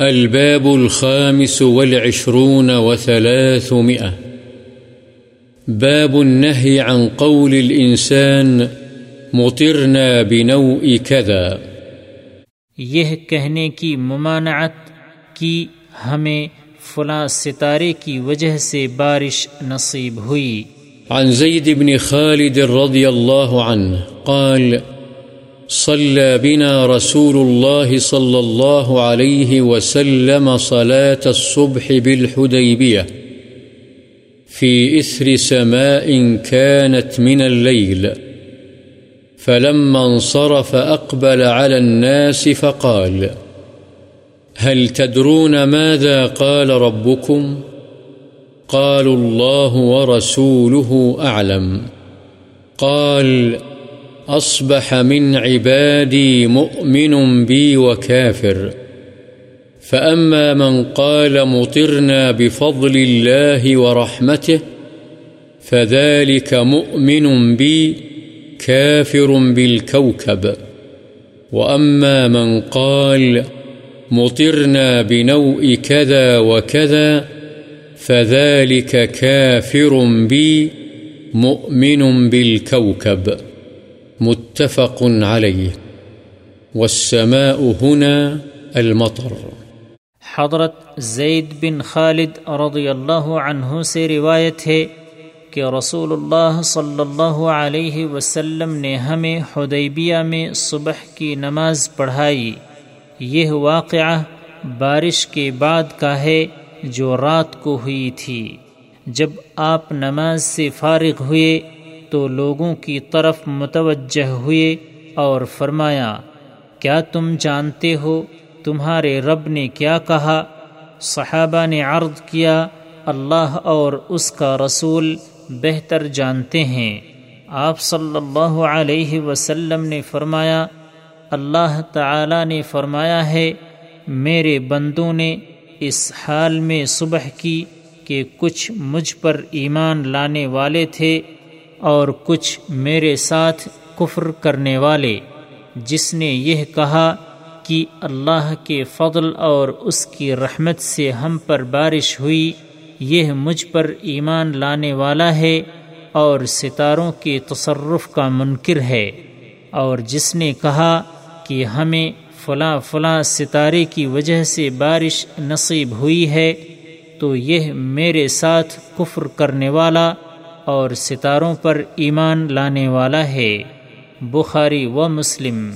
الباب الخامس والعشرون وثلاثمئة باب النهي عن قول الإنسان مطرنا بنوء كذا. یہ کہنے کی ممانعت کی ہمیں فلاں ستارے کی وجہ سے بارش نصیب ہوئی۔ عن زيد بن خالد رضي الله عنه قال صلى بنا رسول الله صلى الله عليه وسلم صلاة الصبح بالحديبية. في إثر سماء كانت من الليل. فلما انصرف أقبل على الناس فقال هل تدرون ماذا قال ربكم؟ قالوا الله ورسوله أعلم. قال أصبح من عبادي مؤمن بي وكافر. فأما من قال مطرنا بفضل الله ورحمته، فذلك مؤمن بي كافر بالكوكب. وأما من قال مطرنا بنوء كذا وكذا، فذلك كافر بي مؤمن بالكوكب. متفق عليه والسماء هنا المطر۔ حضرت زید بن خالد رضی اللہ عنہ سے روایت ہے کہ رسول اللہ صلی اللہ علیہ وسلم نے ہمیں حدیبیہ میں صبح کی نماز پڑھائی۔ یہ واقعہ بارش کے بعد کا ہے جو رات کو ہوئی تھی۔ جب آپ نماز سے فارغ ہوئے تو لوگوں کی طرف متوجہ ہوئے اور فرمایا، کیا تم جانتے ہو تمہارے رب نے کیا کہا؟ صحابہ نے عرض کیا، اللہ اور اس کا رسول بہتر جانتے ہیں۔ آپ صلی اللہ علیہ وسلم نے فرمایا، اللہ تعالی نے فرمایا ہے، میرے بندوں نے اس حال میں صبح کی کہ کچھ مجھ پر ایمان لانے والے تھے۔ اور کچھ میرے ساتھ کفر کرنے والے، جس نے یہ کہا کہ اللہ کے فضل اور اس کی رحمت سے ہم پر بارش ہوئی، یہ مجھ پر ایمان لانے والا ہے اور ستاروں کے تصرف کا منکر ہے۔ اور جس نے کہا کہ ہمیں فلاں فلاں ستارے کی وجہ سے بارش نصیب ہوئی ہے، تو یہ میرے ساتھ کفر کرنے والا اور ستاروں پر ایمان لانے والا ہے بخاری و مسلم۔